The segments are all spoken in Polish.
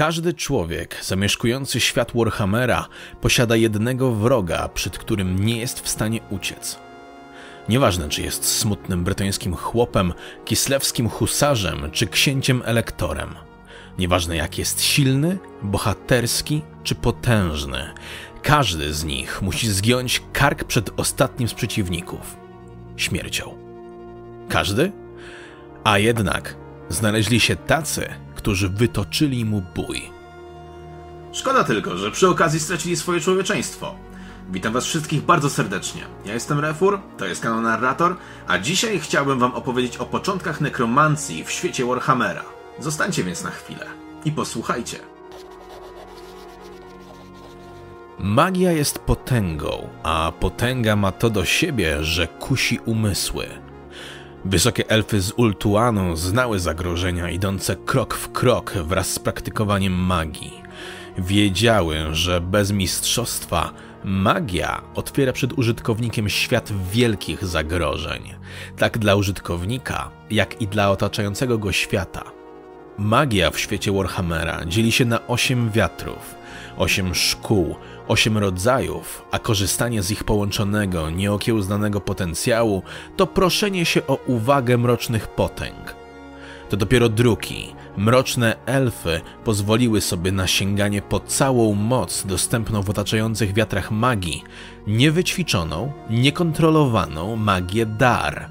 Każdy człowiek zamieszkujący świat Warhammera posiada jednego wroga, przed którym nie jest w stanie uciec. Nieważne, czy jest smutnym brytońskim chłopem, kislewskim husarzem, czy księciem elektorem. Nieważne, jak jest silny, bohaterski czy potężny, każdy z nich musi zgiąć kark przed ostatnim z przeciwników śmiercią. Każdy? A jednak znaleźli się tacy, którzy wytoczyli mu bój. Szkoda tylko, że przy okazji stracili swoje człowieczeństwo. Witam was wszystkich bardzo serdecznie. Ja jestem Refur, to jest kanał Narrator, a dzisiaj chciałbym wam opowiedzieć o początkach nekromancji w świecie Warhammera. Zostańcie więc na chwilę i posłuchajcie. Magia jest potęgą, a potęga ma to do siebie, że kusi umysły. Wysokie elfy z Ultuanu znały zagrożenia idące krok w krok wraz z praktykowaniem magii. Wiedziały, że bez mistrzostwa magia otwiera przed użytkownikiem świat wielkich zagrożeń, tak dla użytkownika, jak i dla otaczającego go świata. Magia w świecie Warhammera dzieli się na osiem wiatrów, osiem szkół, osiem rodzajów, a korzystanie z ich połączonego, nieokiełznanego potencjału to proszenie się o uwagę mrocznych potęg. To dopiero druki, mroczne elfy pozwoliły sobie na sięganie po całą moc dostępną w otaczających wiatrach magii, niewyćwiczoną, niekontrolowaną magię dar,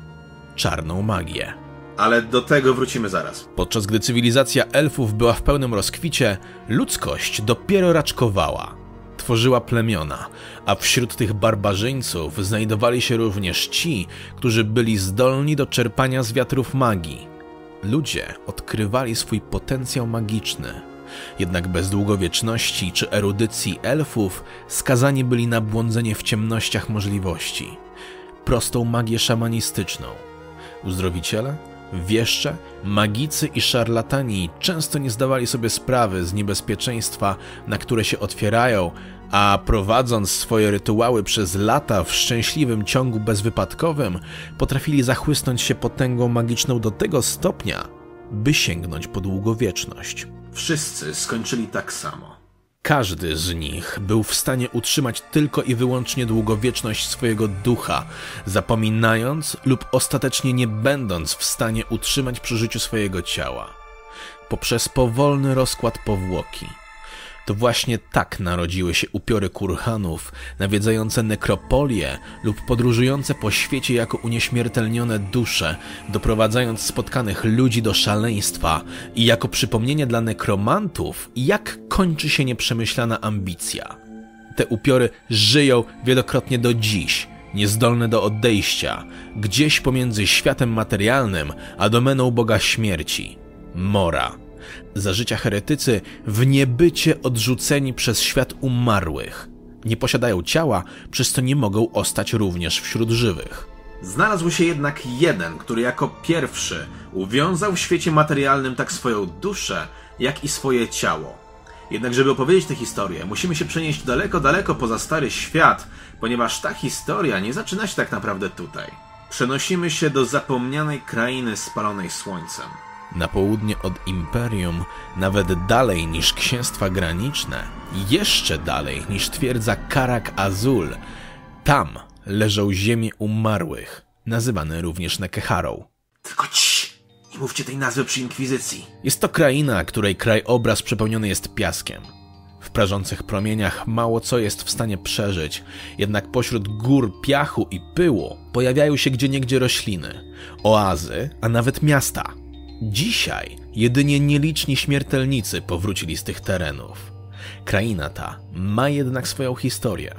czarną magię. Ale do tego wrócimy zaraz. Podczas gdy cywilizacja elfów była w pełnym rozkwicie, ludzkość dopiero raczkowała. Tworzyła plemiona, a wśród tych barbarzyńców znajdowali się również ci, którzy byli zdolni do czerpania z wiatrów magii. Ludzie odkrywali swój potencjał magiczny, jednak bez długowieczności czy erudycji elfów skazani byli na błądzenie w ciemnościach możliwości. Prostą magię szamanistyczną. Uzdrowiciele Wieszcze, magicy i szarlatani często nie zdawali sobie sprawy z niebezpieczeństwa, na które się otwierają, a prowadząc swoje rytuały przez lata w szczęśliwym ciągu bezwypadkowym, potrafili zachłysnąć się potęgą magiczną do tego stopnia, by sięgnąć po długowieczność. Wszyscy skończyli tak samo. Każdy z nich był w stanie utrzymać tylko i wyłącznie długowieczność swojego ducha, zapominając lub ostatecznie nie będąc w stanie utrzymać przy życiu swojego ciała. Poprzez powolny rozkład powłoki. To właśnie tak narodziły się upiory kurhanów, nawiedzające nekropolie lub podróżujące po świecie jako unieśmiertelnione dusze, doprowadzając spotkanych ludzi do szaleństwa i jako przypomnienie dla nekromantów, jak kończy się nieprzemyślana ambicja. Te upiory żyją wielokrotnie do dziś, niezdolne do odejścia, gdzieś pomiędzy światem materialnym a domeną Boga śmierci. Mora za życia heretycy w niebycie odrzuceni przez świat umarłych. Nie posiadają ciała, przez co nie mogą ostać również wśród żywych. Znalazł się jednak jeden, który jako pierwszy uwiązał w świecie materialnym tak swoją duszę, jak i swoje ciało. Jednak, żeby opowiedzieć tę historię, musimy się przenieść daleko, daleko poza stary świat, ponieważ ta historia nie zaczyna się tak naprawdę tutaj. Przenosimy się do zapomnianej krainy spalonej słońcem na południe od imperium, nawet dalej niż księstwa graniczne, jeszcze dalej niż twierdza Karak Azul, tam leżą ziemie umarłych, nazywane również Nekeharą. Tylko ci, nie mówcie tej nazwy przy inkwizycji. Jest to kraina, której krajobraz przepełniony jest piaskiem. W prażących promieniach mało co jest w stanie przeżyć, jednak pośród gór piachu i pyłu pojawiają się gdzieniegdzie rośliny, oazy, a nawet miasta – Dzisiaj jedynie nieliczni śmiertelnicy powrócili z tych terenów. Kraina ta ma jednak swoją historię.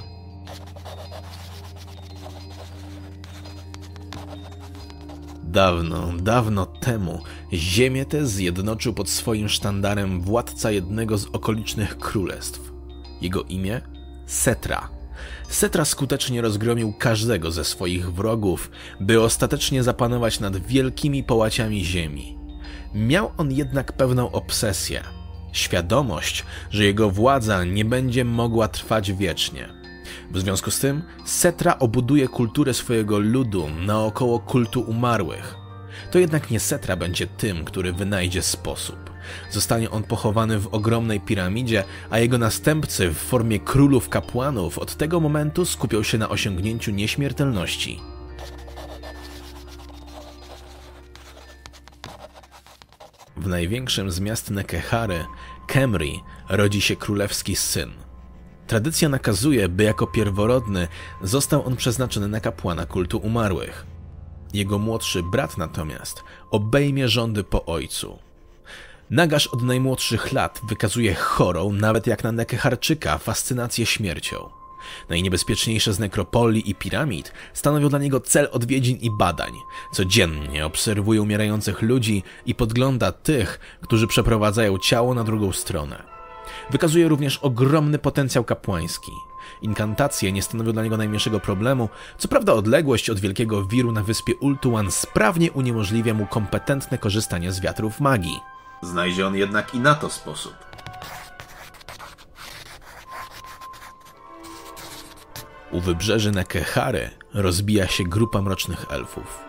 Dawno, dawno temu ziemię tę zjednoczył pod swoim sztandarem władca jednego z okolicznych królestw. Jego imię? Setra. Setra skutecznie rozgromił każdego ze swoich wrogów, by ostatecznie zapanować nad wielkimi połaciami ziemi. Miał on jednak pewną obsesję świadomość, że jego władza nie będzie mogła trwać wiecznie. W związku z tym Setra obuduje kulturę swojego ludu naokoło kultu umarłych. To jednak nie Setra będzie tym, który wynajdzie sposób. Zostanie on pochowany w ogromnej piramidzie, a jego następcy w formie królów kapłanów od tego momentu skupią się na osiągnięciu nieśmiertelności. W największym z miast Nekehary, Kemri, rodzi się królewski syn. Tradycja nakazuje, by jako pierworodny został on przeznaczony na kapłana kultu umarłych. Jego młodszy brat natomiast obejmie rządy po ojcu. Nagasz od najmłodszych lat wykazuje chorą, nawet jak na Nekeharczyka, fascynację śmiercią. Najniebezpieczniejsze z nekropolii i piramid stanowią dla niego cel odwiedzin i badań. Codziennie obserwuje umierających ludzi i podgląda tych, którzy przeprowadzają ciało na drugą stronę. Wykazuje również ogromny potencjał kapłański. Inkantacje nie stanowią dla niego najmniejszego problemu, co prawda odległość od wielkiego wiru na wyspie Ultuan sprawnie uniemożliwia mu kompetentne korzystanie z wiatrów magii. Znajdzie on jednak i na to sposób. U wybrzeży Nekehary rozbija się grupa mrocznych elfów.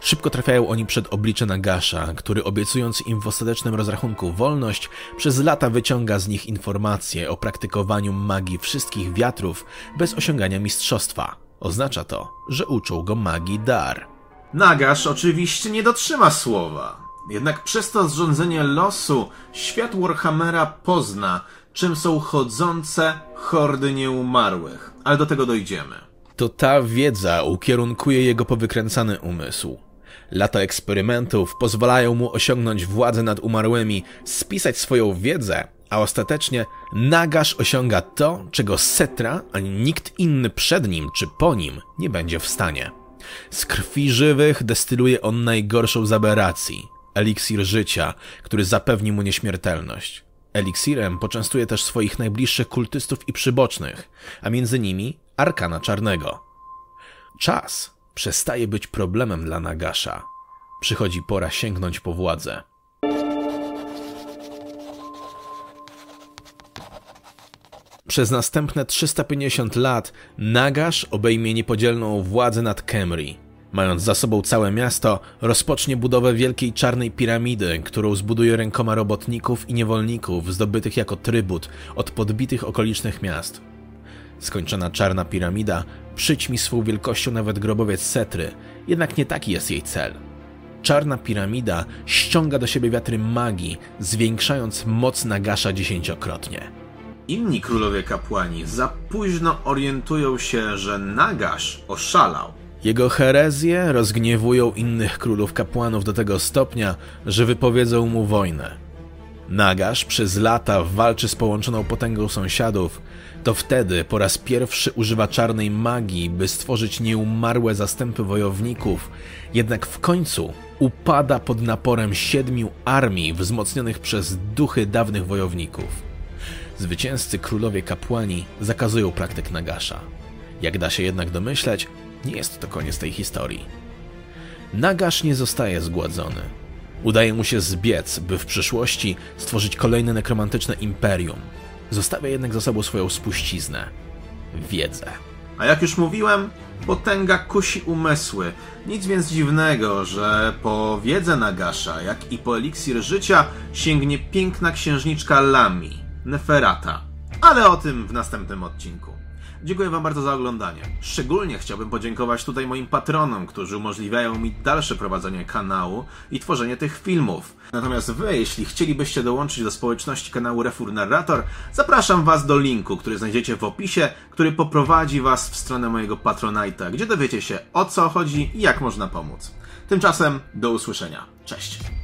Szybko trafiają oni przed oblicze Nagasza, który obiecując im w ostatecznym rozrachunku wolność, przez lata wyciąga z nich informacje o praktykowaniu magii wszystkich wiatrów bez osiągania mistrzostwa. Oznacza to, że uczą go magii dar. Nagasz oczywiście nie dotrzyma słowa. Jednak przez to zrządzenie losu świat Warhammera pozna, czym są chodzące hordy nieumarłych. Ale do tego dojdziemy. To ta wiedza ukierunkuje jego powykręcany umysł. Lata eksperymentów pozwalają mu osiągnąć władzę nad umarłymi, spisać swoją wiedzę, a ostatecznie Nagasz osiąga to, czego Setra ani nikt inny przed nim czy po nim nie będzie w stanie. Z krwi żywych destyluje on najgorszą z aberracji eliksir życia, który zapewni mu nieśmiertelność. Eliksirem poczęstuje też swoich najbliższych kultystów i przybocznych, a między nimi Arkana Czarnego. Czas przestaje być problemem dla Nagasza. Przychodzi pora sięgnąć po władzę. Przez następne 350 lat Nagash obejmie niepodzielną władzę nad Kemri. Mając za sobą całe miasto, rozpocznie budowę wielkiej czarnej piramidy, którą zbuduje rękoma robotników i niewolników zdobytych jako trybut od podbitych okolicznych miast. Skończona czarna piramida przyćmi swą wielkością nawet grobowiec Setry, jednak nie taki jest jej cel. Czarna piramida ściąga do siebie wiatry magii, zwiększając moc Nagasza dziesięciokrotnie. Inni królowie kapłani za późno orientują się, że Nagasz oszalał. Jego herezje rozgniewują innych królów kapłanów do tego stopnia, że wypowiedzą mu wojnę. Nagasz przez lata walczy z połączoną potęgą sąsiadów, to wtedy po raz pierwszy używa czarnej magii, by stworzyć nieumarłe zastępy wojowników, jednak w końcu upada pod naporem siedmiu armii wzmocnionych przez duchy dawnych wojowników. Zwycięzcy królowie kapłani zakazują praktyk Nagasza. Jak da się jednak domyśleć, nie jest to koniec tej historii. Nagasz nie zostaje zgładzony. Udaje mu się zbiec, by w przyszłości stworzyć kolejne nekromantyczne imperium. Zostawia jednak za sobą swoją spuściznę wiedzę. A jak już mówiłem, potęga kusi umysły. Nic więc dziwnego, że po wiedzę Nagasza, jak i po eliksir życia sięgnie piękna księżniczka Lami, Neferata. Ale o tym w następnym odcinku. Dziękuję Wam bardzo za oglądanie. Szczególnie chciałbym podziękować tutaj moim patronom, którzy umożliwiają mi dalsze prowadzenie kanału i tworzenie tych filmów. Natomiast Wy, jeśli chcielibyście dołączyć do społeczności kanału Refur Narrator, zapraszam Was do linku, który znajdziecie w opisie, który poprowadzi Was w stronę mojego Patronite'a, gdzie dowiecie się o co chodzi i jak można pomóc. Tymczasem do usłyszenia. Cześć!